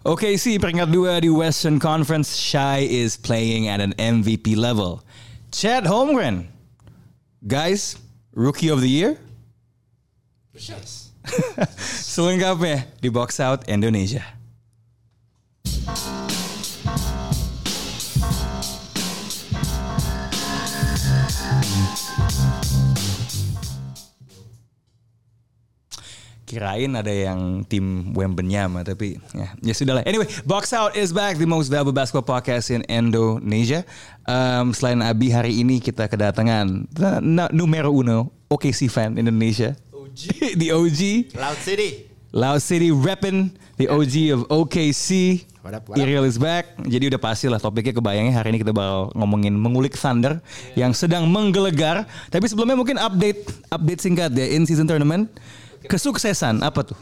OKC peringkat dua di Western Conference. Shy is playing at an MVP level. Chad Holmgren, guys, Rookie of the Year. Yes. Selengkapnya di Box Out Indonesia. Kirain ada yang tim Wembenyama tapi ya, ya sudah lah. Anyway, Box Out is back, the most valuable basketball podcast in Indonesia. Um, selain Abi hari ini kita kedatangan numero uno OKC fan Indonesia. OG. the OG. Loud City. Loud City reppin the OG of OKC. What up, what up? Iriel is back. Jadi udah pasti lah topiknya kebayangnya hari ini kita bakal ngomongin mengulik Thunder yang sedang menggelegar. Tapi sebelumnya mungkin update update singkat ya in season tournament. Kesuksesan apa tuh?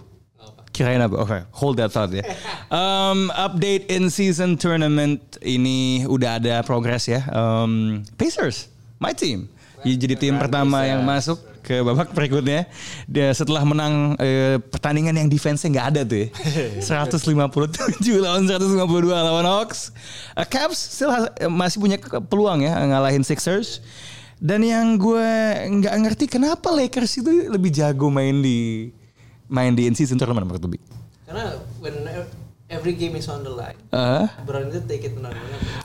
Kirain apa? Oke, hold that thought ya. Um, update in season tournament ini udah ada progress ya. Um, Pacers, my team. Jadi tim pertama yang masuk ke babak berikutnya. Dia setelah menang eh, pertandingan yang defense-nya nggak ada tuh ya. 157 lawan 152 lawan Hawks. Uh, Cavs still has- masih punya peluang ya ngalahin Sixers. Dan yang gue nggak ngerti kenapa Lakers itu lebih jago main di main di in season tournament menurut. Karena when every game is on the line, Ah. LeBron itu take it menang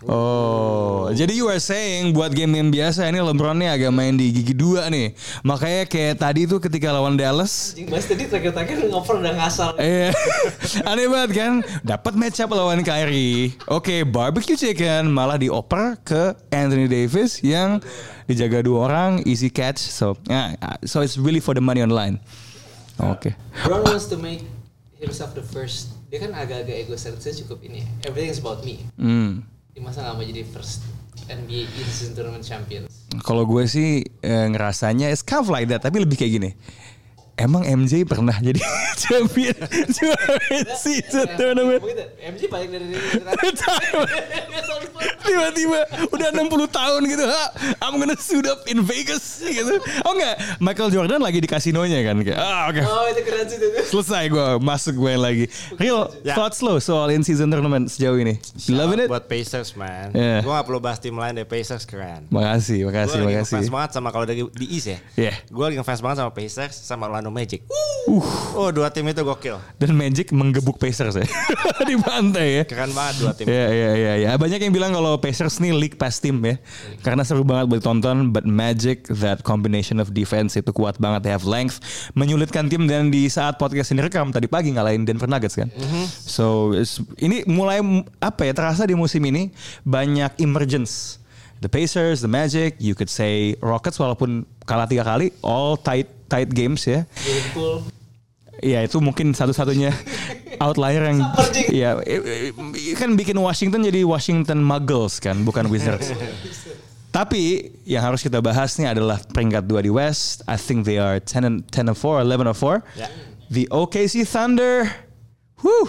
Oh, jadi you are saying buat game yang biasa ini LeBron nih agak main di gigi dua nih. Makanya kayak tadi tuh ketika lawan Dallas, Anjing Bas tadi terakhir-terakhir ngoper udah ngasal. eh aneh banget kan? Dapat match up lawan Kyrie. Oke, barbecue chicken malah dioper ke Anthony Davis yang dijaga dua orang, easy catch. So, yeah, so it's really for the money online. Oke. LeBron wants to make himself the first. Dia kan agak-agak egocentris cukup ini. Everything is about me. Hmm. Dia masa nggak mau jadi first NBA in season tournament champions. Kalau gue sih eh, ngerasanya it's kind of like that, tapi lebih kayak gini. Emang MJ pernah jadi champion juara season tournament? MJ balik dari ini. Tiba-tiba udah 60 tahun gitu, ha, I'm gonna suit up in Vegas gitu. Oh enggak, Michael Jordan lagi di kasinonya kan kayak, ah oke. Oh itu keren sih itu. Selesai gue masuk gue lagi. Real Ya. thoughts lo soal in season tournament sejauh ini. You loving it? Buat Pacers man. Yeah. Gue gak perlu bahas tim lain deh. Pacers keren. Makasih, Gue makasih, lagi makasih. ngefans banget sama kalau dari di East ya. Yeah. Gue lagi ngefans banget sama Pacers sama Orlando Magic. Oh dua tim itu gokil. Dan Magic menggebuk Pacers ya di pantai ya. Keren banget dua tim. Iya iya iya ya. Banyak yang bilang kalau Pacers nih league pass team ya. Karena seru banget buat ditonton but Magic that combination of defense itu kuat banget. They have length, menyulitkan tim dan di saat podcast ini rekam tadi pagi ngalahin Denver Nuggets kan. So it's- ini mulai apa ya terasa di musim ini banyak emergence. The Pacers, the Magic, you could say Rockets walaupun kalah tiga kali, all tight tight games ya. Liverpool. Iya itu mungkin satu-satunya outlier yang ya i- i- kan bikin Washington jadi Washington Muggles kan bukan Wizards. Tapi yang harus kita bahas nih adalah peringkat dua di West. I think they are 10 and 10 and 4, 11 and 4. Ya. The OKC Thunder. Whew.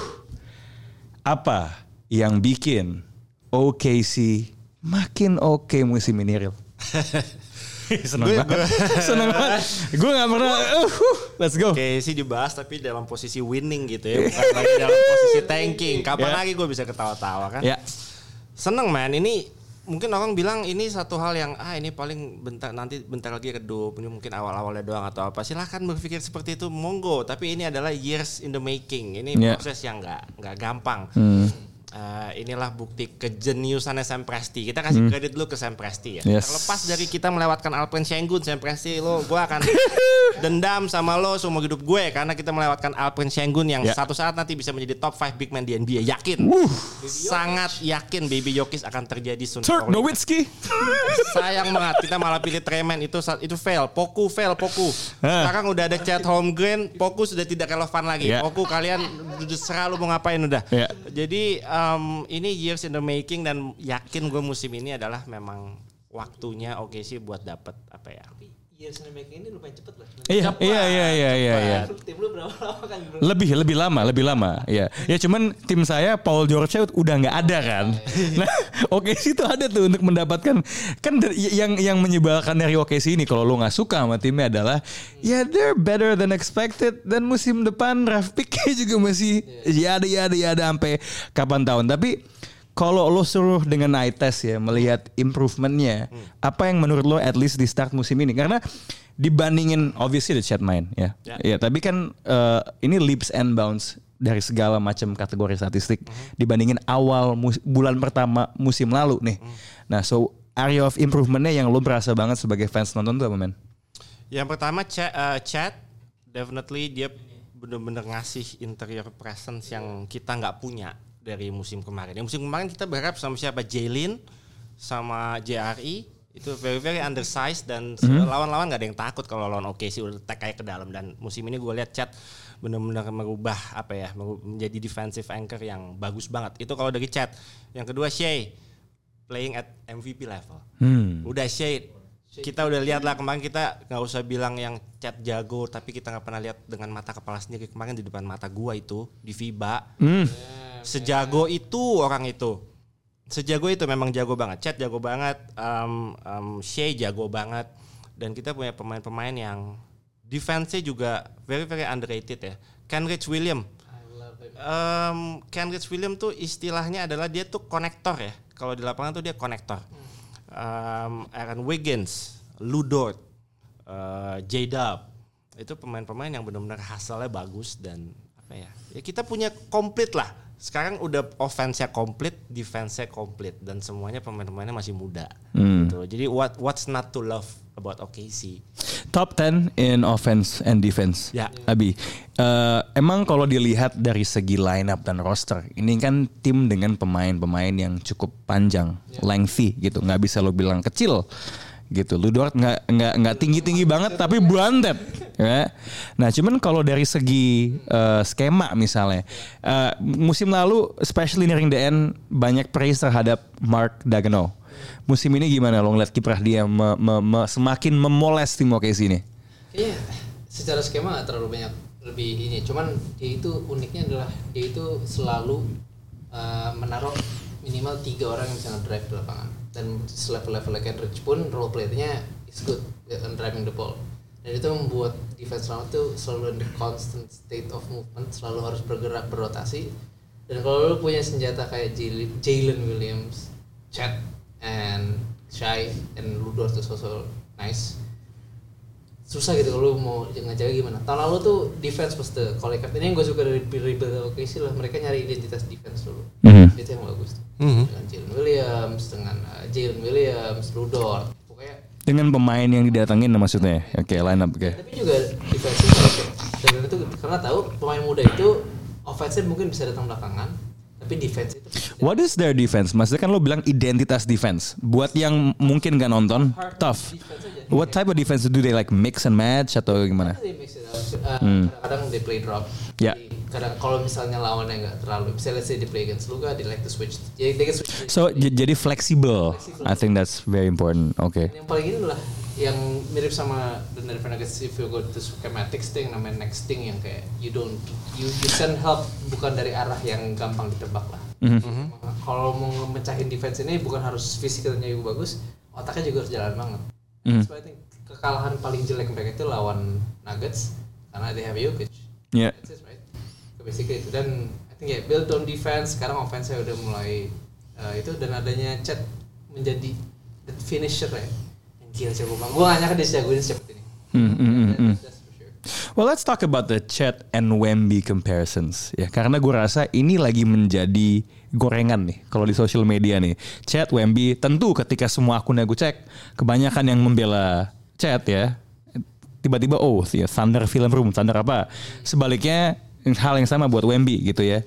Apa yang bikin OKC makin oke musim ini Real? Seneng Gue- banget. Seneng banget. Gue gak pernah. Uh, let's go. Oke sih dibahas tapi dalam posisi winning gitu ya. Bukan lagi dalam posisi tanking. Kapan Ya. lagi gue bisa ketawa-tawa kan? Ya. Seneng man. Ini mungkin orang bilang ini satu hal yang ah ini paling bentar nanti bentar lagi redup ini mungkin awal-awalnya doang atau apa silahkan berpikir seperti itu monggo tapi ini adalah years in the making ini Ya. proses yang nggak nggak gampang Hmm. Eh, inilah bukti kejeniusannya Sam Presti kita kasih kredit dulu ke Sam Presti ya Hmm. Yes. terlepas dari kita melewatkan Alpen Schengen Sam Presti lo gue akan dendam sama lo seumur hidup gue karena kita melewatkan Alpen Schengen yang Ya. satu saat nanti bisa menjadi top 5 big man di NBA yakin sangat yakin Baby Jokic akan terjadi soon Turk. Nowitzki. Sayang banget kita malah pilih Treman itu saat- itu fail. Poku fail, Poku. Sekarang udah ada Chad Holmgren, Poku sudah tidak relevan lagi. Ya. Poku kalian udah serah lu mau ngapain udah. Ya. Jadi um, ini years in the making dan yakin gue musim ini adalah memang waktunya oke sih buat dapet apa ya. The making ini lumayan cepet lah. Iya, iya, iya, iya, iya, iya. Tim lu berapa lama kan bro? Lebih, lebih lama, lebih lama. Ya, ya cuman tim saya Paul George udah nggak ada kan. Nah, OKC itu ada tuh untuk mendapatkan kan yang yang menyebalkan dari OKC ini kalau lo nggak suka sama timnya adalah ya they're better than expected dan musim depan draft picknya juga masih ya ada ya ada ya ada sampai kapan tahun. Tapi kalau lo suruh dengan eye test ya melihat improvementnya, apa yang menurut lo at least di start musim ini? Karena dibandingin obviously the chat main ya, Ya. ya tapi kan eh, ini leaps and bounds dari segala macam kategori statistik dibandingin awal mus- bulan pertama musim lalu nih. Nah so area of improvementnya yang lo berasa banget sebagai fans nonton tuh apa men? Yang pertama chat, eh, chat definitely dia bener-bener ngasih interior presence yang kita nggak punya dari musim kemarin. Yang musim kemarin kita berharap sama siapa? Jalen sama JRE itu very very undersized dan lawan-lawan nggak ada yang takut kalau lawan OKC udah tag kayak ke dalam. Dan musim ini gue lihat chat benar-benar merubah apa ya menjadi defensive anchor yang bagus banget. Itu kalau dari chat. Yang kedua Shea playing at MVP level. Hmm. udah Shea kita udah lihat lah kemarin kita nggak usah bilang yang chat jago tapi kita nggak pernah lihat dengan mata kepala sendiri. Kemarin di depan mata gua itu di FIBA Hmm. Sejago itu orang itu sejago itu memang jago banget chat jago banget um, um, Shea jago banget dan kita punya pemain-pemain yang defense-nya juga very very underrated ya Kenrich William um, Kenrich William tuh istilahnya adalah dia tuh konektor ya. Kalau di lapangan tuh dia konektor. Um, Aaron Wiggins, Ludort, uh, J-Dub. Itu pemain-pemain yang benar-benar hasilnya bagus dan apa ya? Ya kita punya komplit lah. Sekarang udah offense-nya komplit, defense-nya komplit dan semuanya pemain-pemainnya masih muda. Hmm. Gitu. Jadi what what's not to love about OKC? Top 10 in offense and defense. Ya. Abi, eh, emang kalau dilihat dari segi lineup dan roster, ini kan tim dengan pemain-pemain yang cukup panjang, lengthy gitu, nggak bisa lo bilang kecil gitu. Ludort nggak nggak nggak tinggi tinggi banget tapi branded. Ya. Nah, cuman kalau dari segi eh, skema misalnya, eh, musim lalu, especially nearing the end, banyak praise terhadap Mark Daigneault. Musim ini gimana lo ngeliat kiprah dia me- me- me- semakin memoles tim OKC ini? Kayaknya secara skema nggak terlalu banyak lebih ini. Cuman dia itu uniknya adalah dia itu selalu uh, menaruh minimal tiga orang yang bisa ngedrive di lapangan. Dan selevel-level Kendrick pun role playnya is good in driving the ball. Dan itu membuat defense round itu selalu in the constant state of movement, selalu harus bergerak berotasi. Dan kalau lu punya senjata kayak Jalen Williams, Chet, and Shai, and Ludor tuh sosok nice susah gitu kalau lu mau ngajaga gimana. Tahun lalu tuh defense was the calling card ini yang gue suka dari rebuild oke sih lah. Mereka nyari identitas defense dulu. Mhm. itu yang bagus tuh. Mhm. dengan Jalen Williams dengan uh, Jalen Williams Ludor pokoknya Dengan pemain yang didatengin maksudnya. Oke, line up oke. tapi juga defense dan itu karena tahu pemain muda itu offense mungkin bisa datang belakangan tapi defense itu What is their defense? Maksudnya kan lo bilang identitas defense. Buat yang mungkin gak nonton, tough. defense aja What type of defense do they like mix and match atau gimana? Mix it up. Uh, Kadang-kadang they play drop. Ya. Jadi, Kadang kalau misalnya lawannya nggak terlalu, misalnya let's say they play against Luka, they like to switch. Jadi they can switch. So jadi fleksibel. I think that's very important. Oke. Dan yang paling ini adalah yang mirip sama dan dari Nuggets if you go to schematics thing namanya next thing yang kayak you don't you you send help bukan dari arah yang gampang ditebak lah. Kalau mau mecahin defense ini bukan harus fisiknya juga bagus, otaknya juga harus jalan banget. That's why I think kekalahan paling jelek mereka itu lawan Nuggets karena they have Jokic. Ya. That's it, right? Basically itu dan I think ya build on defense sekarang offense saya udah mulai uh, itu dan adanya chat menjadi the finisher ya. Gila jago banget. Gua gak nyangka dia jagoin secepat ini. Hmm, hmm, hmm. Well, let's talk about the Chet and Wemby comparisons ya. Karena gue rasa ini lagi menjadi gorengan nih kalau di social media nih. Chet, Wemby, tentu ketika semua akunnya gue cek, kebanyakan yang membela Chet ya. Tiba-tiba oh, ya Thunder Film Room, Thunder apa? Sebaliknya hal yang sama buat Wemby gitu ya.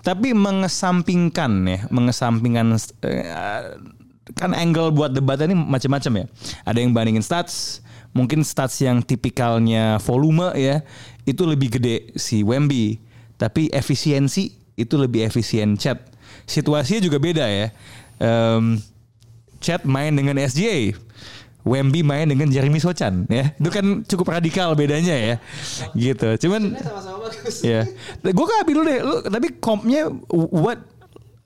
Tapi mengesampingkan ya, mengesampingkan eh, kan angle buat debat ini macam-macam ya. Ada yang bandingin stats, mungkin stats yang tipikalnya volume ya, itu lebih gede si Wemby. Tapi efisiensi itu lebih efisien Chat. Situasinya juga beda ya. Em, Chat main dengan SGA. Wemby main dengan Jeremy Sochan ya. Itu kan cukup radikal bedanya ya. Gitu. Cuman sama-sama bagus. ya. Gue ke Abi dulu deh. Lu, tapi kompnya what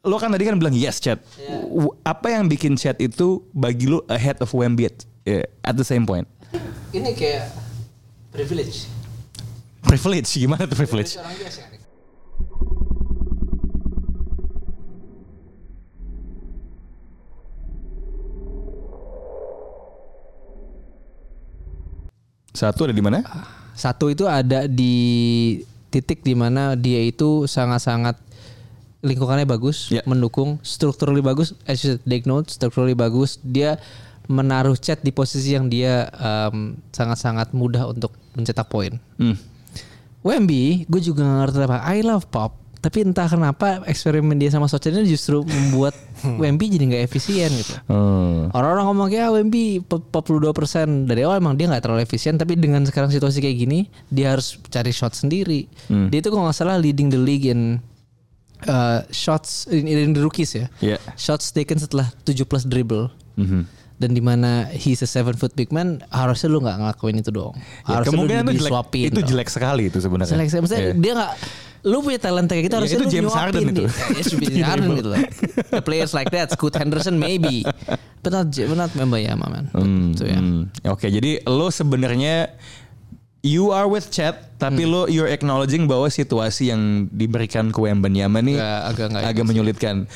lo kan tadi kan bilang yes chat. W- Apa yang bikin chat itu bagi lu ahead of Wemby at, eh, at the same point? Ini kayak privilege. Privilege gimana tuh privilege? Orang biasa kan. Satu ada di mana? Satu itu ada di titik di mana dia itu sangat-sangat lingkungannya bagus, Ya. mendukung, strukturally bagus, as you said, take note, strukturally bagus. Dia menaruh chat di posisi yang dia em, sangat-sangat mudah untuk mencetak poin. Hmm. Wemby, gue juga gak ngerti apa. I love pop, tapi entah kenapa eksperimen dia sama Sochan ini justru membuat Wemby jadi nggak efisien gitu. Hmm. Orang-orang ngomong ah, Wemby 42% dari awal emang dia nggak terlalu efisien tapi dengan sekarang situasi kayak gini dia harus cari shot sendiri. Dia itu kalau nggak salah leading the league in uh, shots in, in the rookies ya. Iya. Shots taken setelah 7 plus dribble. Mhm. Dan di mana he's a seven foot big man harusnya lu nggak ngelakuin itu dong. Ya, harusnya lu kemungkinan itu jelek, itu jelek sekali itu sebenarnya. Jelek, maksudnya Iya. dia nggak lu punya talent kayak gitu Ya, harusnya itu lu James Harden itu. Ya, itu James Harden gitu lah. The players like that, Scoot Henderson maybe, but not but not member ya, man. Hmm, Itu ya. hmm. Oke, jadi lo sebenarnya you are with chat, tapi Hmm. lo you're acknowledging bahwa situasi yang diberikan ke Wembanyama nih Agak- agak agak menyulitkan.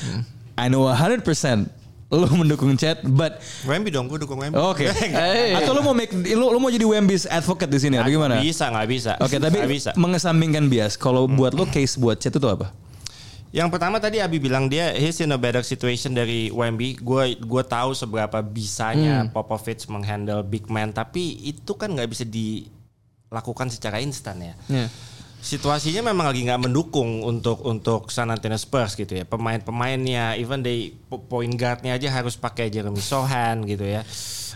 I know 100% lo mendukung chat, but Wemby dong, gue dukung Wemby. oke. Atau lo mau make lo, lo mau jadi Wemby's advocate di sini atau gimana? Bisa nggak bisa? Oke, tapi Nggak bisa. mengesampingkan bias, kalau buat lo case buat chat itu apa? Yang pertama tadi Abi bilang dia he's in a better situation dari Wemby. Gue gue tahu seberapa bisanya Popovich menghandle big man, tapi itu kan nggak bisa dilakukan secara instan ya. Ya. Situasinya memang lagi nggak mendukung untuk untuk San Antonio Spurs gitu ya. Pemain-pemainnya, even they po- point guardnya aja harus pakai Jeremy Sohan gitu ya.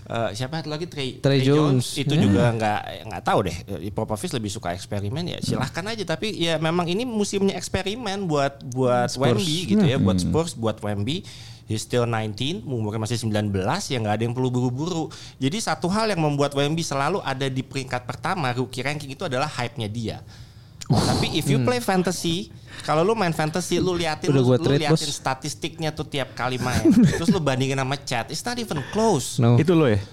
Eh, siapa satu lagi Trey, Trey Jones. itu juga nggak nggak tahu deh Popovich lebih suka eksperimen ya silahkan aja tapi ya memang ini musimnya eksperimen buat buat Wemby gitu ya buat Spurs buat Wemby He's still 19, umurnya masih 19, ya nggak ada yang perlu buru-buru. Jadi satu hal yang membuat Wemby selalu ada di peringkat pertama rookie ranking itu adalah hype-nya dia. Tapi if you play fantasy, kalau lu main fantasy lu liatin Udah lu, lu liatin bos. statistiknya tuh tiap kali main. Terus lu bandingin sama chat, it's not even close. No. Itu lo ya?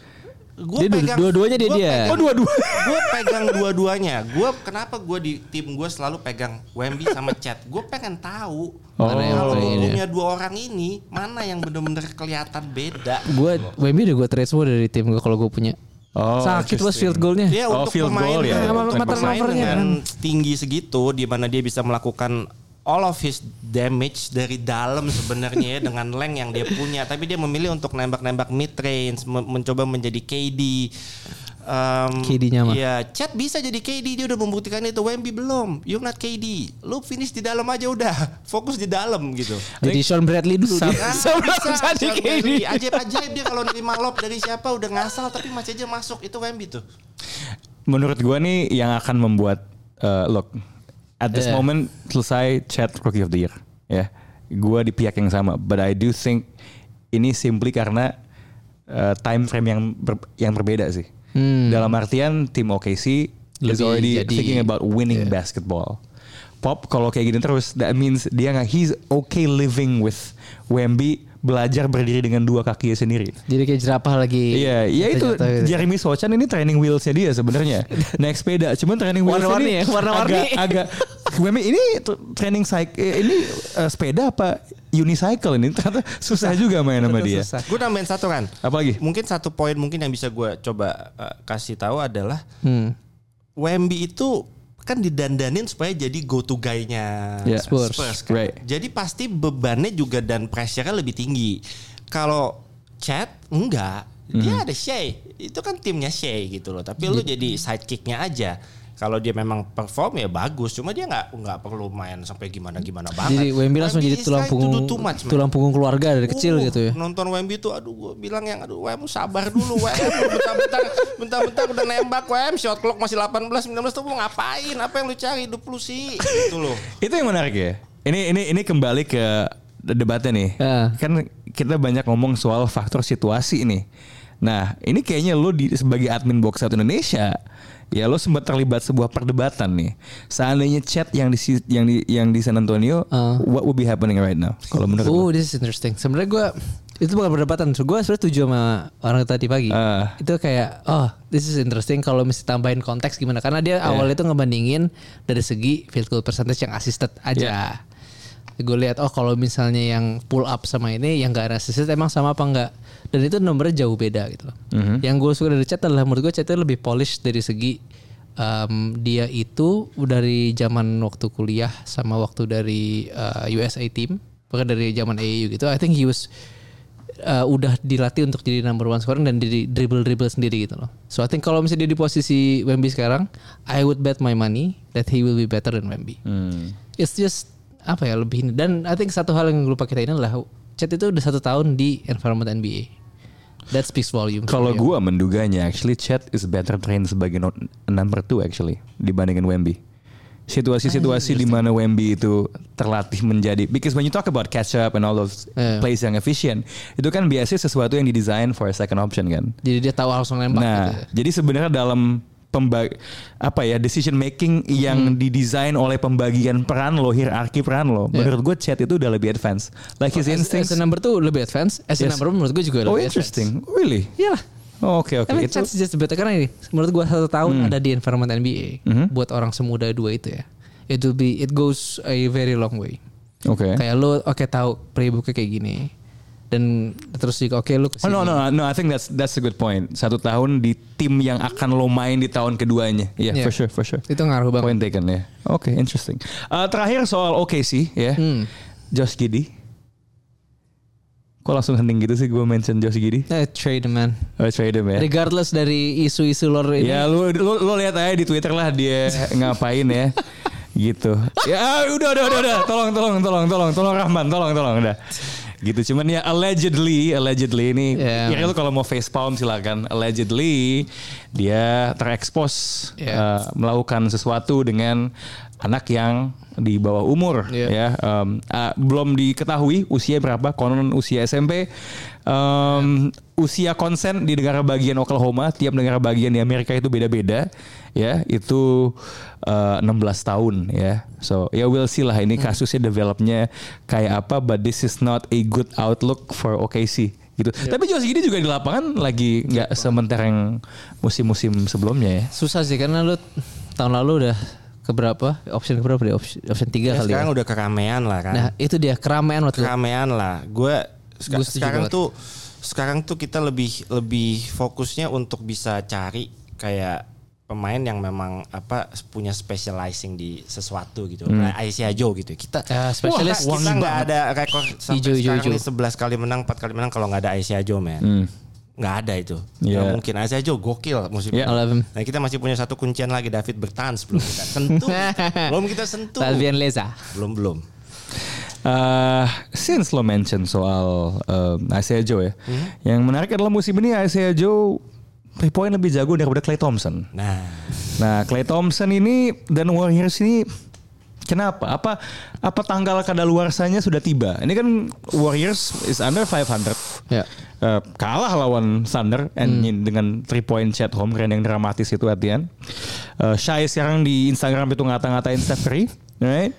Gua Dia dua- dua-duanya dia- dia. Pegang, Oh, dua-dua. Gue pegang dua-duanya. Gue kenapa gue di tim gue selalu pegang Wemby sama Chat. Gue pengen tahu Mana yang kalau paling lu ini ya? punya dua orang ini mana yang bener-bener kelihatan beda. Gue Wemby udah gue trade semua dari tim gue kalau gue punya. Oh, Sakit bos field goalnya. Dia Oh, untuk field pemain goal ya. Sama untuk mata pemain covernya dengan tinggi segitu di mana dia bisa melakukan all of his damage dari dalam sebenarnya ya dengan length yang dia punya tapi dia memilih untuk nembak-nembak mid range me- mencoba menjadi KD Um, KD-nya mah. Iya, Chat bisa jadi KD dia udah membuktikan itu. Wemby belum. You're not KD. Lu finish di dalam aja udah. Fokus di dalam gitu. Jadi Sean Bradley dulu dia. Sebelum jadi KD. Ajaib-ajaib dia kalau nerima lob dari siapa udah ngasal tapi masih aja masuk. Itu Wemby tuh. menurut gua nih yang akan membuat uh, look at this Yeah. moment selesai chat rookie of the year. Ya gua di pihak yang sama. But I do think ini simply karena uh, time frame yang ber- yang berbeda sih. Dalam artian tim OKC is Lebih already jadi- thinking about winning basketball. Pop kalau kayak gini terus that means dia nggak he's okay living with Wemby belajar berdiri dengan dua kakinya sendiri Jadi kayak jerapah lagi. Iya, iya itu gitu. Jeremy Sochan ini training wheelsnya dia sebenarnya naik sepeda. Cuman training wheelsnya Warna-warni ini ya, warna-warni. Agak, agak ini training cycle eh, ini eh, sepeda apa unicycle ini ternyata susah juga main sama dia. Susah. Gue nambahin satu kan. Apa lagi? Mungkin satu poin mungkin yang bisa gue coba uh, kasih tahu adalah Hmm. Wemby itu kan didandanin supaya jadi go to guy-nya Yeah. Spurs. kan. Right. Jadi pasti bebannya juga dan pressure-nya lebih tinggi. Kalau Chat enggak, dia ada Shea. Itu kan timnya Shea gitu loh. Tapi lu jadi sidekick-nya aja. Kalau dia memang perform ya bagus, cuma dia nggak nggak perlu main sampai gimana gimana banget. Jadi Wemby langsung jadi is tulang trying to punggung much, tulang punggung keluarga dari kecil Uh, gitu ya. Nonton Wemby tuh aduh gue bilang yang aduh Wem sabar dulu Wem bentar-bentar bentar-bentar udah nembak Wem shot clock masih 18 19 tuh mau ngapain? Apa yang lu cari hidup lu sih? Gitu loh. Itu yang menarik ya. Ini ini ini kembali ke debatnya nih. Ya. Kan kita banyak ngomong soal faktor situasi nih. Nah, ini kayaknya lo di sebagai admin box out Indonesia, ya lo sempat terlibat sebuah perdebatan nih. Seandainya chat yang di yang di yang di San Antonio, Uh. what would be happening right now? Kalau menurut lo? Oh, this is interesting. Sebenarnya gue itu bukan perdebatan. So, gue sebenarnya setuju sama orang tadi pagi. Ah. Itu kayak, oh, this is interesting. Kalau mesti tambahin konteks gimana? Karena dia awalnya itu ngebandingin dari segi field goal percentage yang assisted aja. Gue lihat, oh kalau misalnya yang pull up sama ini, yang gak assisted emang sama apa enggak? Dan itu nomornya jauh beda gitu. loh. Yang gue suka dari chat adalah menurut gue chat itu lebih polish dari segi um, dia itu dari zaman waktu kuliah sama waktu dari uh, USA team, bahkan dari zaman AAU gitu. I think he was uh, udah dilatih untuk jadi number one scoring dan di dribble dribble sendiri gitu loh. So I think kalau misalnya dia di posisi Wemby sekarang, I would bet my money that he will be better than Wemby. Hmm. It's just apa ya lebih ini. Dan I think satu hal yang lupa kita ini adalah Chat itu udah satu tahun di environment NBA. That speaks volume. Kalau gua menduganya actually Chat is better trained sebagai number two actually dibandingin Wemby. Situasi-situasi di mana Wemby itu terlatih menjadi because when you talk about catch up and all those Yeah. plays yang efficient, itu kan biasanya sesuatu yang didesain for a second option kan. jadi dia tahu langsung nembak Nah, gitu. jadi sebenarnya dalam pembag apa ya decision making yang didesain oleh pembagian peran lo, hierarki peran lo. Menurut gue Chat itu udah lebih advance. Like his As, as instincts. a number tuh lebih advance. As a Yes. number menurut gue juga Oh lebih interesting. Really? advance. Iyalah. Oh, Oke oke. Tapi Itu Chat's just better karena ini menurut gua satu tahun Hmm. ada di environment NBA buat orang semuda dua itu ya. It will be it goes a very long way. oke. Kayak lo oke tahu playbooknya kayak gini dan terus juga oke lu Oh ke sini. no no no I think that's that's a good point. Satu tahun di tim yang akan lo main di tahun keduanya. Yeah, Yeah. for sure for sure. Itu ngaruh banget. Point taken ya. Oke, interesting. Uh, terakhir soal OKC ya. Hmm. Josh Giddy. Kok langsung hening gitu sih gue mention Josh Giddy? Eh, trade man. Oh, trade him ya. Regardless dari isu-isu lor ini. Ya lu lu, lu lihat aja di Twitter lah dia ngapain ya. gitu. Ya udah udah udah udah. Tolong tolong tolong tolong tolong Rahman, tolong tolong udah. Gitu cuman ya allegedly allegedly ini Ya, ya kalau mau face palm silakan. Allegedly dia terekspos Ya. uh, melakukan sesuatu dengan anak yang di bawah umur Ya. ya Um, uh, belum diketahui usia berapa konon usia SMP Um, usia konsen di negara bagian Oklahoma tiap negara bagian di Amerika itu beda-beda ya itu uh, 16 tahun ya so ya we'll see lah ini kasusnya developnya kayak apa but this is not a good outlook for OKC gitu tapi Josh Giddey juga di lapangan lagi nggak sementereng musim-musim sebelumnya ya Susah sih karena lu tahun lalu udah keberapa? Option keberapa deh? Option, option 3 Ya, kali ya. sekarang udah keramaian lah kan. Nah, itu dia keramaian waktu keramaian lah. Gue seka- sekarang banget. tuh sekarang tuh kita lebih lebih fokusnya untuk bisa cari kayak pemain yang memang apa punya specializing di sesuatu gitu. Kayak Aisyah Joe gitu. Kita Ya, spesialis Wah, kita nggak ada rekor sampai Ijo, ijo, sekarang ijo. nih 11 kali menang, 4 kali menang kalau nggak ada Aisyah Joe, man. Hmm. Nggak ada itu. Iya. Nggak mungkin Aisyah Joe gokil musim Iya. ini. Nah, kita masih punya satu kuncian lagi David Bertans belum kita sentuh. belum kita sentuh. Talvian Leza. Belum belum. Uh, since lo mention soal um, Isaiah Joe ya, yang menarik adalah musim ini Isaiah Joe three point lebih jago daripada Clay Thompson. Nah, Nah, Clay Thompson ini dan Warriors ini kenapa? Apa apa tanggal kadaluarsanya sudah tiba? Ini kan Warriors is under 500. Ya. Uh, kalah lawan Thunder and dengan three point chat home keren yang dramatis itu latihan. Uh, Shai sekarang di Instagram itu ngata-ngatain Steph Curry, right?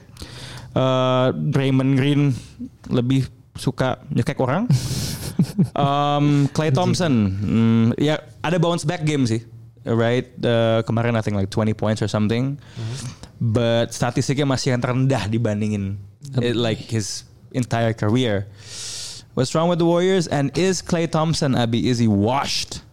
Uh, Draymond Green lebih suka nyekek orang. um, Clay Thompson, hmm, ya ada bounce back game sih, right? Uh, kemarin I think like 20 points or something, but statistiknya masih yang terendah dibandingin eh, like his entire career. What's wrong with the Warriors? And is Clay Thompson, Abi, is he washed?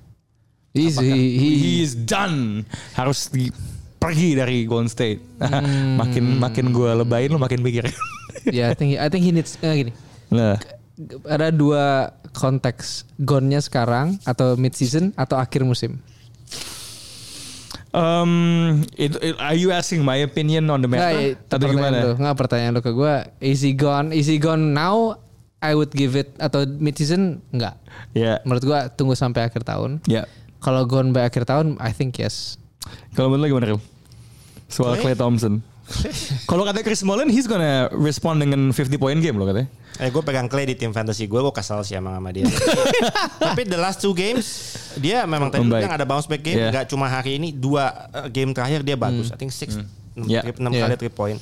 He, he, he is done. Harus di, pergi dari Golden State. makin makin gue lebayin lo makin mikir. ya, I think he, I think he needs eh, gini. nah, Ada dua konteks gonnya sekarang atau mid season atau akhir musim. um, it, it- are you asking my opinion on the matter? Nggak, Atau pertanyaan gimana? Lu, nggak pertanyaan lu ke gue. Is he gone? Is he gone now? I would give it atau mid season enggak. Ya, Menurut gua tunggu sampai akhir tahun. ya. Kalau gone by akhir tahun, I think yes. Kalau menurut lo gimana, Ril? Soal Clay? Clay Thompson. Kalau kata Chris Mullin, he's gonna respond dengan 50 point game loh katanya. Eh gue pegang Clay di tim fantasy gue, gue kesal sih emang sama dia. Tapi the last two games dia memang tadi bilang ada bounce back game, Yeah. nggak cuma hari ini dua uh, game terakhir dia bagus. I think six, enam Yeah. trip- enam Yeah. kali three point.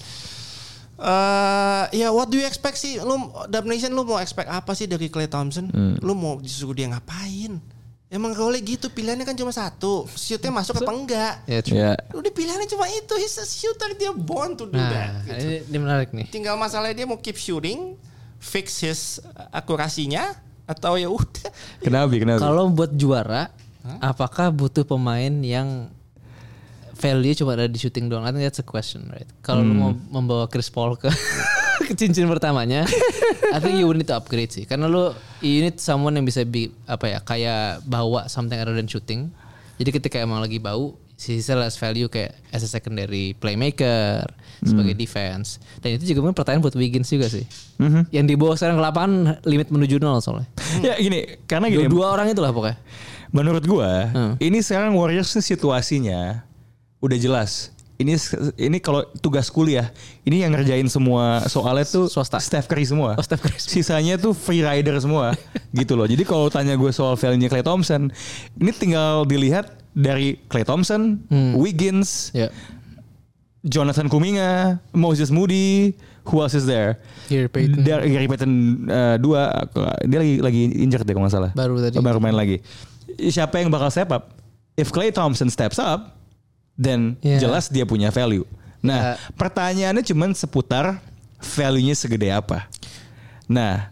Eh ya what do you expect sih? Lu Dub Nation lu mau expect apa sih dari Clay Thompson? Lu mau disuruh dia ngapain? Emang role gitu pilihannya kan cuma satu, shootnya masuk apa enggak? Ya, true. Ya. Udah pilihannya cuma itu, he's a shooter dia born to do Nah, that. gitu. ini, ini menarik nih. Tinggal masalahnya dia mau keep shooting, fix his akurasinya atau ya udah. Kenapa? Kenapa? Kalau buat juara, apakah butuh pemain yang value cuma ada di shooting doang? I think that's a question, right? Kalau lu mau membawa Chris Paul ke ke cincin pertamanya, I think you need to upgrade sih. Karena lu you need someone yang bisa bi, apa ya, kayak bawa something other than shooting. Jadi ketika emang lagi bau, si has value kayak as a secondary playmaker sebagai defense. Dan itu juga mungkin pertanyaan buat Wiggins juga sih. Yang dibawa sekarang ke lapangan limit menuju nol soalnya. ya gini, karena gini. Dua, dua orang itulah pokoknya. Menurut gua, Hmm. ini sekarang Warriors situasinya udah jelas. Ini ini kalau tugas kuliah, ini yang ngerjain semua soalnya tuh Swasta. Steph Curry semua. Oh, Steph Curry. Sisanya tuh free rider semua, gitu loh. Jadi kalau tanya gue soal value-nya Clay Thompson, ini tinggal dilihat dari Clay Thompson, Hmm. Wiggins, Ya. Jonathan Kuminga, Moses Moody, who else is there? Gary Payton. Gary Payton uh, dua, dia lagi lagi injured deh kalau nggak salah. Baru tadi. Baru main lagi. Siapa yang bakal step up? If Clay Thompson steps up, then Yeah. jelas dia punya value. Nah, Ya. pertanyaannya cuman seputar value-nya segede apa. Nah,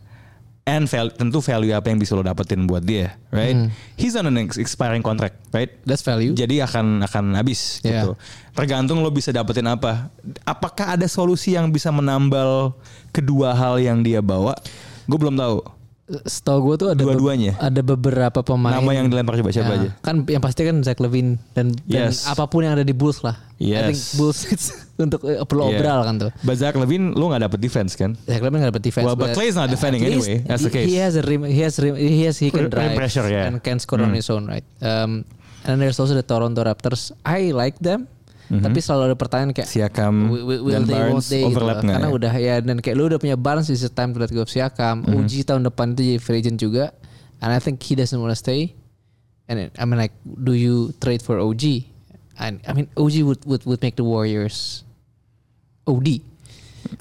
and val- tentu value apa yang bisa lo dapetin buat dia, right? Hmm. He's on an ex- expiring contract, right? That's value. Jadi akan akan habis Yeah. gitu. Tergantung lo bisa dapetin apa. Apakah ada solusi yang bisa menambal kedua hal yang dia bawa? Gue belum tahu. Setahu gue tuh ada be- Dua-duanya? ada beberapa pemain. Nama yang dilempar coba siapa Ya, aja? Kan yang pasti kan Zach Levine dan, dan Yes. apa pun yang ada di Bulls lah. I think Yes. Bulls it's untuk eh, perlu Yeah. obral kan tuh. But Zach Levine lo gak dapet defense kan? Zach Levine gak dapet defense. Well, but Clay's not defending anyway, that's the he- case. He has a rim, he has rim, he has he can drive pressure, yeah. and can score on his own right. Um, and there's also the Toronto Raptors. I like them. Tapi selalu ada pertanyaan kayak Siakam Will, will, dan they, won't Barnes they gitu overlap nggak Karena ya? udah ya dan kayak lu udah punya Barnes is time to let go of Siakam. OG tahun depan itu jadi free agent juga. And I think he doesn't want to stay. And it- I mean like do you trade for OG? And I mean OG would would would make the Warriors OD.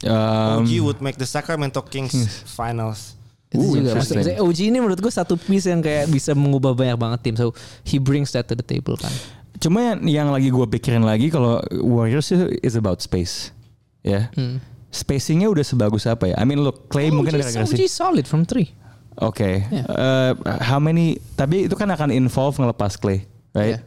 Um, OG would make the Sacramento Kings finals. Itu Ooh, juga maksudnya OG ini menurut gue satu piece yang kayak bisa mengubah banyak banget tim. So he brings that to the table kan. Cuma yang, yang lagi gue pikirin lagi kalau Warriors itu is about space, ya. Hmm. Spacingnya udah sebagus apa ya? I mean look, Clay mungkin ada OG, regresi. OG solid from three. Oke. Yeah. Eh, how many? Tapi itu kan akan involve ngelepas Clay, right? Yeah.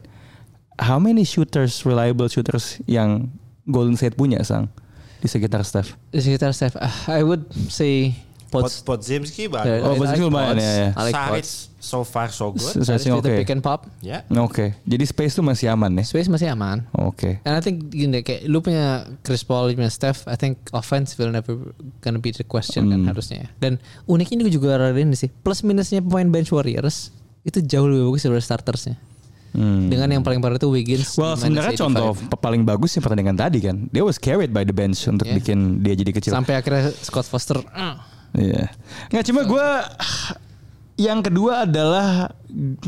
How many shooters, reliable shooters yang Golden State punya sang di sekitar Steph? Di sekitar Steph, ah, I would say Pot, Pots. Podzimski Yeah, bagus. Oh, Podzimski like lumayan, ya, ya. Like Saric so far so good. S- Searching With the oke. pick and pop. Ya. Oke. Jadi space tuh masih aman ya? Space masih aman. Oke. And I think gini kayak lu punya Chris Paul, lu punya Steph, I think offense will never gonna be the question kan Hmm. harusnya. Dan uniknya ini juga rada ini sih. Plus minusnya pemain bench Warriors itu jauh lebih bagus daripada startersnya. Hmm. Dengan yang paling parah itu Wiggins. Well, sebenarnya contoh 85. p- paling bagus yang pertandingan tadi kan. Dia was carried by the bench untuk Yeah. bikin dia jadi kecil. sampai akhirnya Scott Foster. ah. Iya. Nggak cuma gue yang kedua adalah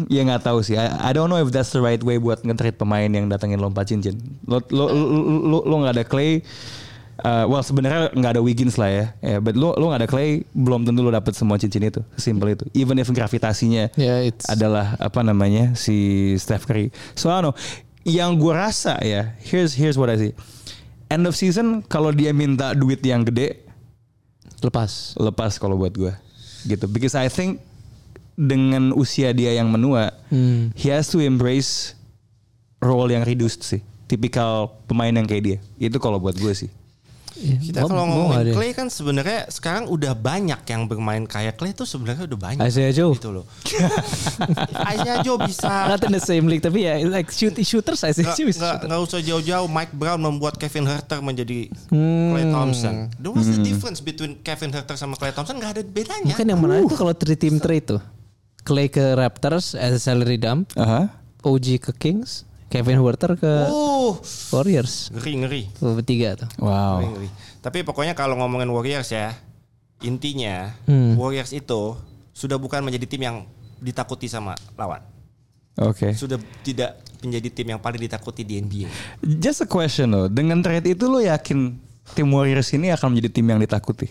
ya nggak tahu sih. I, I don't know if that's the right way buat nge-trade pemain yang datengin lompat cincin. Lo lo lo lo, nggak ada Clay. uh, well sebenarnya nggak ada Wiggins lah ya. Ya, but lo lo nggak ada Clay belum tentu lo dapet semua cincin itu. Simple itu. Even if gravitasinya Yeah, it's adalah apa namanya si Steph Curry. So I don't know. Yang gue rasa ya, here's here's what I see. End of season kalau dia minta duit yang gede, lepas. lepas kalau buat gue gitu. Because I think dengan usia dia yang menua Hmm. he has to embrace role yang reduced sih. Tipikal pemain yang kayak dia. Itu kalau buat gue sih Kita Mau- kalau mau ngomongin? Clay kan sebenarnya sekarang udah banyak yang bermain kayak Clay tuh sebenarnya udah banyak. Isaiah Joe. Gitu loh. Isaiah Joe bisa Not in the same league tapi ya like shoot shooters I nggak sih nggak- nggak usah jauh-jauh Mike Brown membuat Kevin Herter menjadi Hmm. Clay Thompson. There was the difference between Kevin Herter sama Clay Thompson nggak ada bedanya. Mungkin yang menarik tuh kalau three team trade tuh. Clay ke Raptors as a salary dump, Aha. OG ke Kings, Kevin Huerter ke Uh, Warriors. ngeri ngeri. Tuh, Bertiga tuh. Wow. Ngeri, ngeri. Tapi pokoknya kalau ngomongin Warriors ya, intinya Hmm. Warriors itu sudah bukan menjadi tim yang ditakuti sama lawan. Oke. Sudah tidak menjadi tim yang paling ditakuti di NBA. Just a question loh. Dengan trade itu lo yakin tim Warriors ini akan menjadi tim yang ditakuti?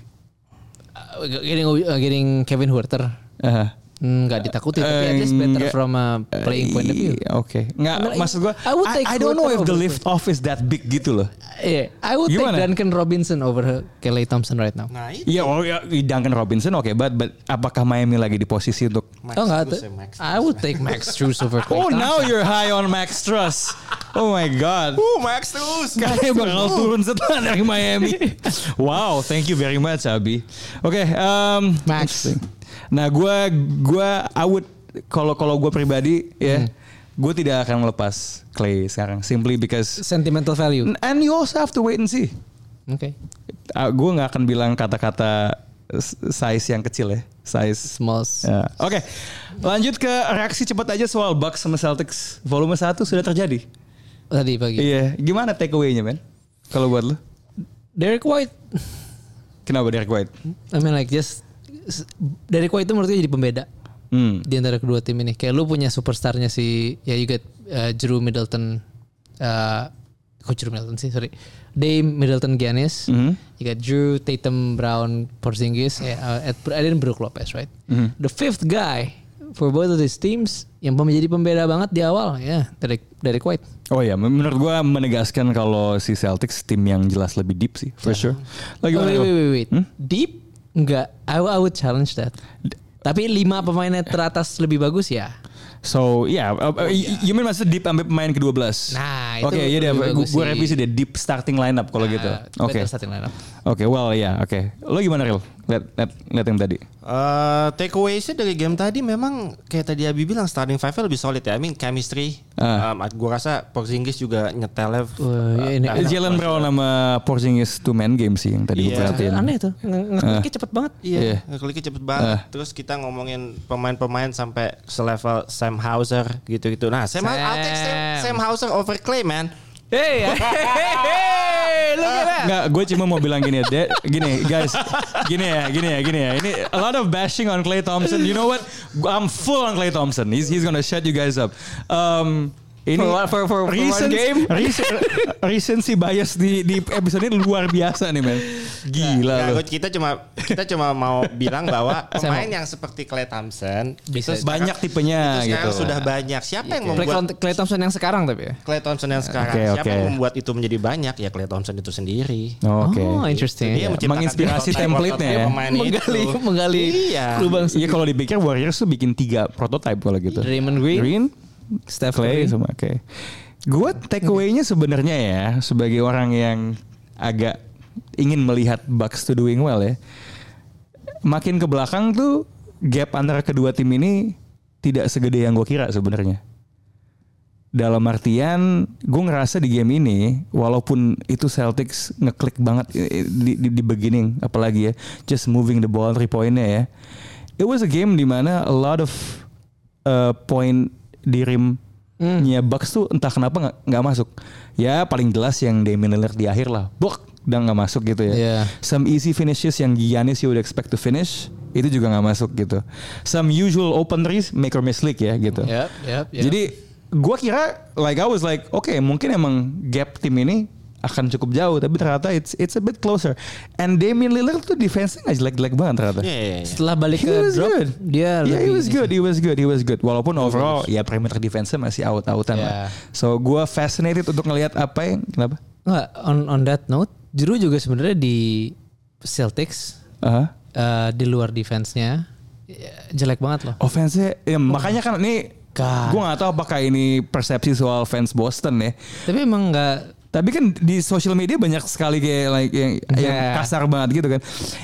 Uh, getting, uh, getting Kevin Huerter Aha. Nggak ditakuti tapi at least better Enggak. from a playing point of view. Iya, Oke. Nggak, I mean, maksud gua I would I, take I don't know if the lift off is that big gitu loh. Yeah, I would Gimana? take Duncan Robinson over Kelly Thompson right now. Nah Iya, oh ya Duncan Robinson oke, but, but apakah Miami lagi di posisi untuk Max oh nggak, Strus tuh. ya, Max I would take Max Strus over Klay Oh, Thompson. now you're high on Max Truss. Oh my god. Uh, Max terus. Kayaknya bakal turun setelah dari Miami. wow, thank you very much Abi. Oke, um, Max. Nah, gua gua I would kalau kalau gue pribadi ya, gue tidak akan melepas Clay sekarang simply because Sentimental value. and you also have to wait and see. Oke. gue nggak akan bilang kata-kata size yang kecil ya, size. Small. Ya. Oke, lanjut ke reaksi cepat aja soal Bucks sama Celtics. Volume 1 sudah terjadi. Tadi pagi. Iya, gimana takeaway-nya, men? Kalau buat lu? Derek White. Kenapa Derek White? I mean like just Derek White itu menurut gue jadi pembeda Hmm. di antara kedua tim ini. Kayak lu punya superstarnya si ya you get uh, Drew Middleton uh, kok Drew Middleton sih sorry Dame Middleton Giannis Mhm. you got Drew Tatum Brown Porzingis eh, uh, at, and then Brook Lopez right Mhm. the fifth guy for both of these teams yang menjadi pembeda banget di awal ya Derek Derek White Oh ya, menurut gua menegaskan kalau si Celtics tim yang jelas lebih deep sih, for sure. Lagi Oh, wait, wait, wait, wait. Hmm? Deep? Enggak. I, I would challenge that. Tapi lima pemainnya teratas lebih bagus ya. So, yeah, uh, uh, you mean maksud deep sampai pemain ke-12? Nah, itu Oke, iya deh, sih. revisi deh deep starting lineup kalau gitu. Nah, Oke. better starting lineup. Oke, well ya, oke. Lo gimana Ril? Lihat lihat lihat yang tadi. Uh, takeaway sih dari game tadi memang kayak tadi Abi bilang starting five lebih solid ya. I mean chemistry. Ah. Um, gue rasa Porzingis juga nyetelnya. Wah, ya ini- uh, Jalen Brown sama Porzingis two man game sih yang tadi gue Iya. perhatiin. Aneh tuh. Nge- Ngekliknya cepet banget. Iya, Iya. ngekliknya cepet banget. Ah. Terus kita ngomongin pemain-pemain sampai selevel Sam Hauser gitu-gitu. Nah, Sam, Sam. I'll take Sam, Sam Hauser over Clay, man. Hey, hey, hey, look at that. Nggak, gue cuma mau bilang gini ya, gini guys, gini ya, gini ya, gini ya. Ini a lot of bashing on Clay Thompson. You know what? I'm full on Clay Thompson. He's he's gonna shut you guys up. Um, ini For for- for- for one recent- game? recent- recency bias di di episode ini luar biasa nih men. Gila Nggak, loh. Kita cuma kita cuma mau bilang bahwa pemain yang seperti Clay Thompson Bisa. itu sekarang- Banyak tipenya itu sekarang gitu. sudah banyak. Siapa yang Clay, membuat Clay Thompson yang sekarang tapi ya. Clay Thompson yang sekarang? Oke, Siapa yang membuat itu menjadi banyak? Ya Clay Thompson itu sendiri. Oke. Oh, interesting. Dia menciptakan Menginspirasi template-nya ya. menggali itu. menggali Iya. lubang Iya kalau dipikir Warriors tuh bikin tiga prototype kalau gitu. Draymond Green, Green, Steph Clay Curry. sama Oke. Gue takeaway-nya sebenarnya ya sebagai orang yang agak ingin melihat Bucks to doing well ya. Makin ke belakang tuh gap antara kedua tim ini tidak segede yang gue kira sebenarnya. Dalam artian gue ngerasa di game ini walaupun itu Celtics ngeklik banget di, di, di beginning apalagi ya just moving the ball three pointnya ya. It was a game di mana a lot of uh, point di rimnya Bucks tuh entah kenapa nggak masuk. Ya paling jelas yang Damian Lillard di akhir lah, bok udah nggak masuk gitu ya. Iya. Some easy finishes yang Giannis you would expect to finish itu juga nggak masuk gitu. Some usual open threes make or miss league ya gitu. Yep, yep, yep. Jadi gua kira like I was like oke mungkin emang gap tim ini akan cukup jauh tapi ternyata it's it's a bit closer. And Damian Lillard tuh defense-nya nggak jelek-jelek banget ternyata. Iya, iya, iya. setelah balik He ke was drop good. dia yeah, he lebih was good. He was good. He was good. Walaupun overall ya perimeter defense masih out-outan Yeah. lah. So gua fascinated untuk ngelihat apa yang kenapa? Nggak, on on that note, Drew juga sebenarnya di Celtics Aha. eh, di luar defense-nya ya, jelek banget loh. Offense-nya ya, makanya kan ini gua nggak tahu apakah ini persepsi soal fans Boston ya. Tapi emang nggak Tapi kan di social media banyak sekali kayak like yang, yang Yeah. kasar banget gitu kan.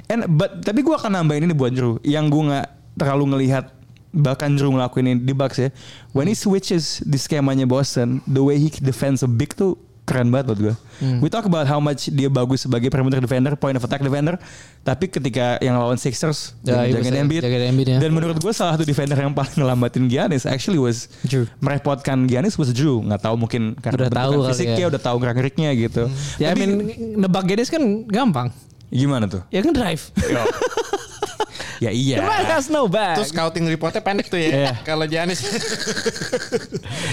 And but tapi gua akan nambahin ini buat Drew yang gua nggak terlalu ngelihat bahkan Drew ngelakuin ini di Bucks ya. When he switches di skemanya Boston, the way he defends a big tuh keren banget buat gue. We talk about how much dia bagus sebagai perimeter defender, point of attack defender. Tapi ketika yang lawan Sixers, Ya, iya, jagain bisa Embiid. jagain Embiid, ya. Dan menurut gue salah satu defender yang paling ngelambatin Giannis actually was Drew. merepotkan Giannis was Drew. Nggak tahu mungkin karena Udah tahu fisiknya, ya. udah tahu gerak-geriknya gitu. Ya, I Tapi mean nebak Gedes kan gampang. gimana tuh? Ya kan drive. Ya iya. The man has no back. Terus scouting reportnya pendek tuh ya. Iya. Kalau Giannis.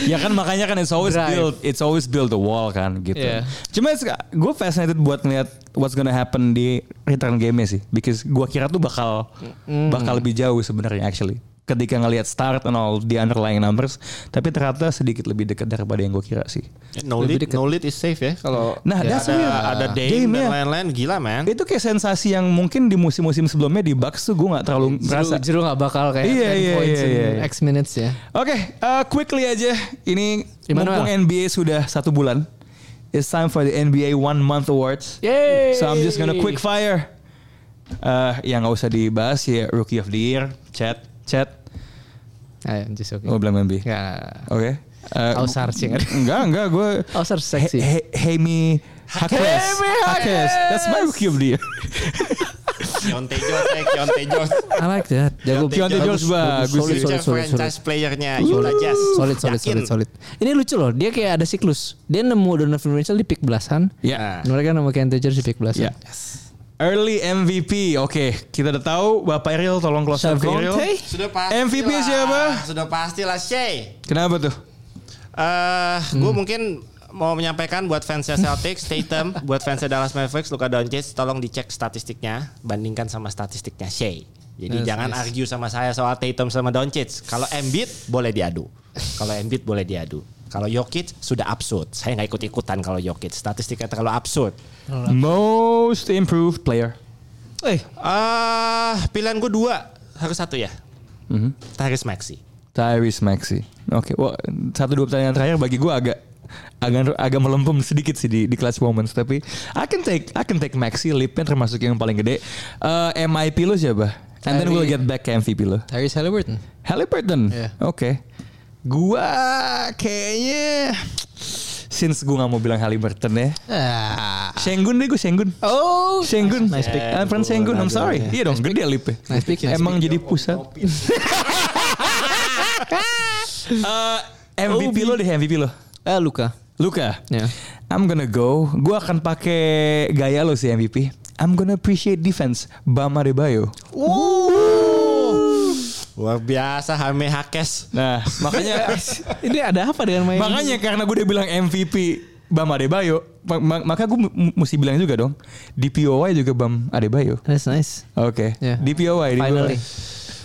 ya kan makanya kan it's always Drive. build it's always build the wall kan gitu. Iya. Cuma gue fascinated buat ngeliat what's gonna happen di return game sih, because gue kira tuh bakal bakal lebih jauh sebenarnya actually. Ketika ngelihat start and all the underlying numbers, tapi ternyata sedikit lebih dekat daripada yang gue kira sih. no lead, no lead is safe ya. Kalau Nah, ya, that's ada, weird. ada Dame, Dame, dan ya. lain-lain gila man. Itu kayak sensasi yang mungkin di musim-musim sebelumnya di Bucks tuh gue nggak terlalu merasa. Jeru, Jeru gak bakal kayak Iya, 10 iya, points iya, in iya. X minutes ya. Oke, uh, quickly aja. Ini Emmanuel. mumpung NBA sudah satu bulan. It's time for the NBA One Month Awards. Yeay. So I'm just gonna quick fire. Uh, yang nggak usah dibahas ya Rookie of the Year, Chat, Chat. Ayo, just okay. Oh bilang Membi. Enggak. Oke. Uh, Ausar sih, kan? Enggak, enggak. Gue. Ausar seksi. Hemi Hakes. Hemi Hakes. That's my Rookie of the Year. Keontae Jones, eh, Keontae Jones. I like that. Jago. Keontae Jones bagus. Solid, solid, solid, solid. franchise playernya Utah Jazz. Solid, solid, solid, solid. Ini lucu loh. Dia kayak ada siklus. Dia nemu Donovan Mitchell di pick belasan. Ya. Nah. Mereka nemu Kent Jones di pick belasan. Ya. Early MVP. Oke, kita udah tahu Bapak Ariel tolong close up Ariel. Sudah pasti MVP lah. siapa? Sudah pasti lah Shea. Kenapa tuh? Eh, gue mungkin mau menyampaikan buat fansnya Celtics, Tatum, buat fansnya Dallas Mavericks, Luka Doncic, tolong dicek statistiknya, bandingkan sama statistiknya Shea. Jadi Yes, jangan yes. argue sama saya soal Tatum sama Doncic. Kalau Embiid boleh diadu. Kalau Embiid boleh diadu. Kalau Jokic sudah absurd. Saya nggak ikut-ikutan kalau Jokic. Statistiknya terlalu absurd. Most improved player. Eh, Ah, pilihan gue dua, harus satu ya. Tyrese Maxey. Tyrese Maxey. Oke, wah satu dua pertanyaan terakhir bagi gue agak agak agak melempem sedikit sih di di clutch moments tapi I can take I can take Maxey lipnya termasuk yang paling gede. Eh, MIP lo siapa? And then we'll get back ke MVP lo. Tyrese Halliburton. Halliburton. Iya. Oke. Gua kayaknya since gua nggak mau bilang Halliburton ya. Ah. Senggun deh gue Senggun. Oh, Senggun. Nice pick. I'm from Senggun. I'm sorry. Iya dong, gede lipnya. Nice pick, nice Emang jadi pusat. Eh, MVP lo deh MVP lo. Eh, Luka. Luka. Ya. I'm gonna go. Gua akan pakai gaya lo sih MVP. I'm gonna appreciate defense. Bam Adebayo. Luar biasa Hame Hakes. Nah, makanya Ini ada apa dengan main? makanya karena gue udah bilang MVP Bam Adebayo, ma- ma- maka gue mesti bilang juga dong. Di POY juga Bam Adebayo. That's nice. Oke. Yeah. Di POY di Finally.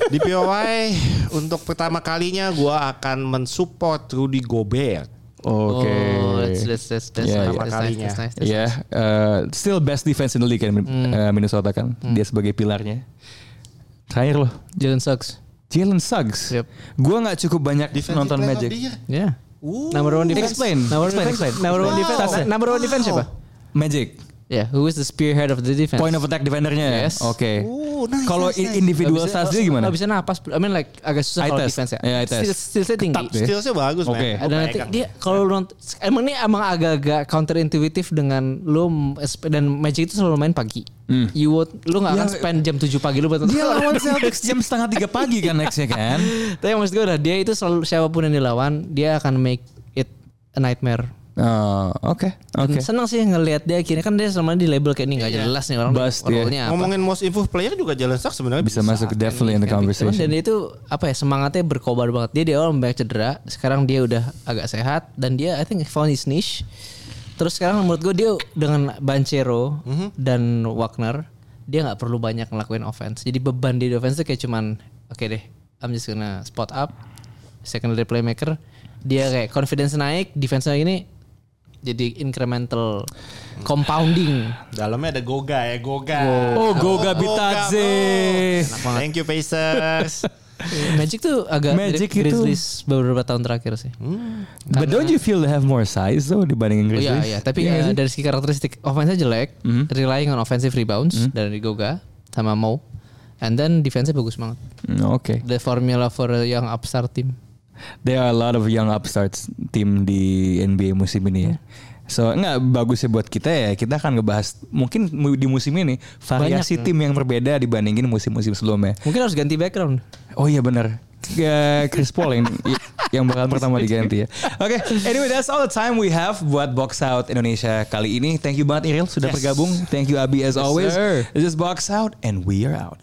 Di POY untuk pertama kalinya gua akan mensupport Rudy Gobert. Oke. Oh, that's that's that's that's, Yeah, nice, yeah. Kalinya. nice. That's nice. That's Ya, eh, still best defense in the league kan Hmm. eh, Minnesota kan. Dia sebagai pilarnya. Terakhir loh, Jalen Suggs. Jalen Suggs. Yep. Gue nggak cukup banyak nonton Magic. Yeah. Number one defense. Explain. Number Explain, one explain. defense. Number one defense. Number one defense siapa? Magic. Yeah, who is the spearhead of the defense? Point of attack defendernya. Yes. Oke. Oh, nice, Kalau nice, nice. individual stats dia gimana? nggak bisa napas. I mean like agak susah kalau defense ya. Yeah. Still, still tinggi. Deh. Skillsnya bagus, Oke. man. Dan nanti dia kalau lu emang ini emang agak-agak counterintuitive dengan lu dan Magic itu selalu main pagi. You would lu nggak akan Ya, spend jam 7 pagi lu buat. Dia lawan Celtics jam setengah tiga pagi kan nextnya kan. Tapi maksud gue udah dia itu selalu siapa pun yang dilawan dia akan make it a nightmare. Oh, oke, Senang sih ngelihat dia akhirnya kan dia selama di label kayak ini nggak jelas nih orang Bust dia. role-nya apa. Ngomongin most improved player juga Jalen Suggs sebenarnya Bisa masuk definitely in the conversation. dan dia itu apa ya semangatnya berkobar banget. Dia di awal banyak cedera, sekarang dia udah agak sehat dan dia I think found his niche. Terus sekarang menurut gue dia dengan Banchero dan Wagner dia nggak perlu banyak ngelakuin offense. Jadi beban di offense tuh kayak cuman oke deh, I'm just gonna spot up, secondary playmaker. Dia kayak confidence naik, defense-nya ini jadi incremental compounding. Dalamnya ada Goga ya, Goga. Oh, Goga Bitadze. bro. Thank you Pacers. Magic tuh agak Magic mirip itu- Grizzlies beberapa tahun terakhir sih. But don't you feel they have more size though dibandingin Oh iya Grizzlies? iya, tapi Iya eh, nggak sih? dari segi karakteristik offense-nya jelek, relying on offensive rebounds dari Goga sama Mo. And then defense-nya bagus banget. Mm, Oke. The formula for a young upstart team. There are a lot of young upstarts tim di NBA musim ini ya. So enggak bagus ya buat kita ya kita akan ngebahas mungkin mu- di musim ini variasi tim yang berbeda dibandingin musim-musim sebelumnya. Mungkin harus ganti background. Oh iya benar. Ya, Chris Paul yang yang bakal pertama diganti ya. Oke, anyway that's all the time we have buat Box Out Indonesia kali ini. Thank you banget Iril sudah bergabung. Thank you Abi as always. sir. This is Box Out and we are out.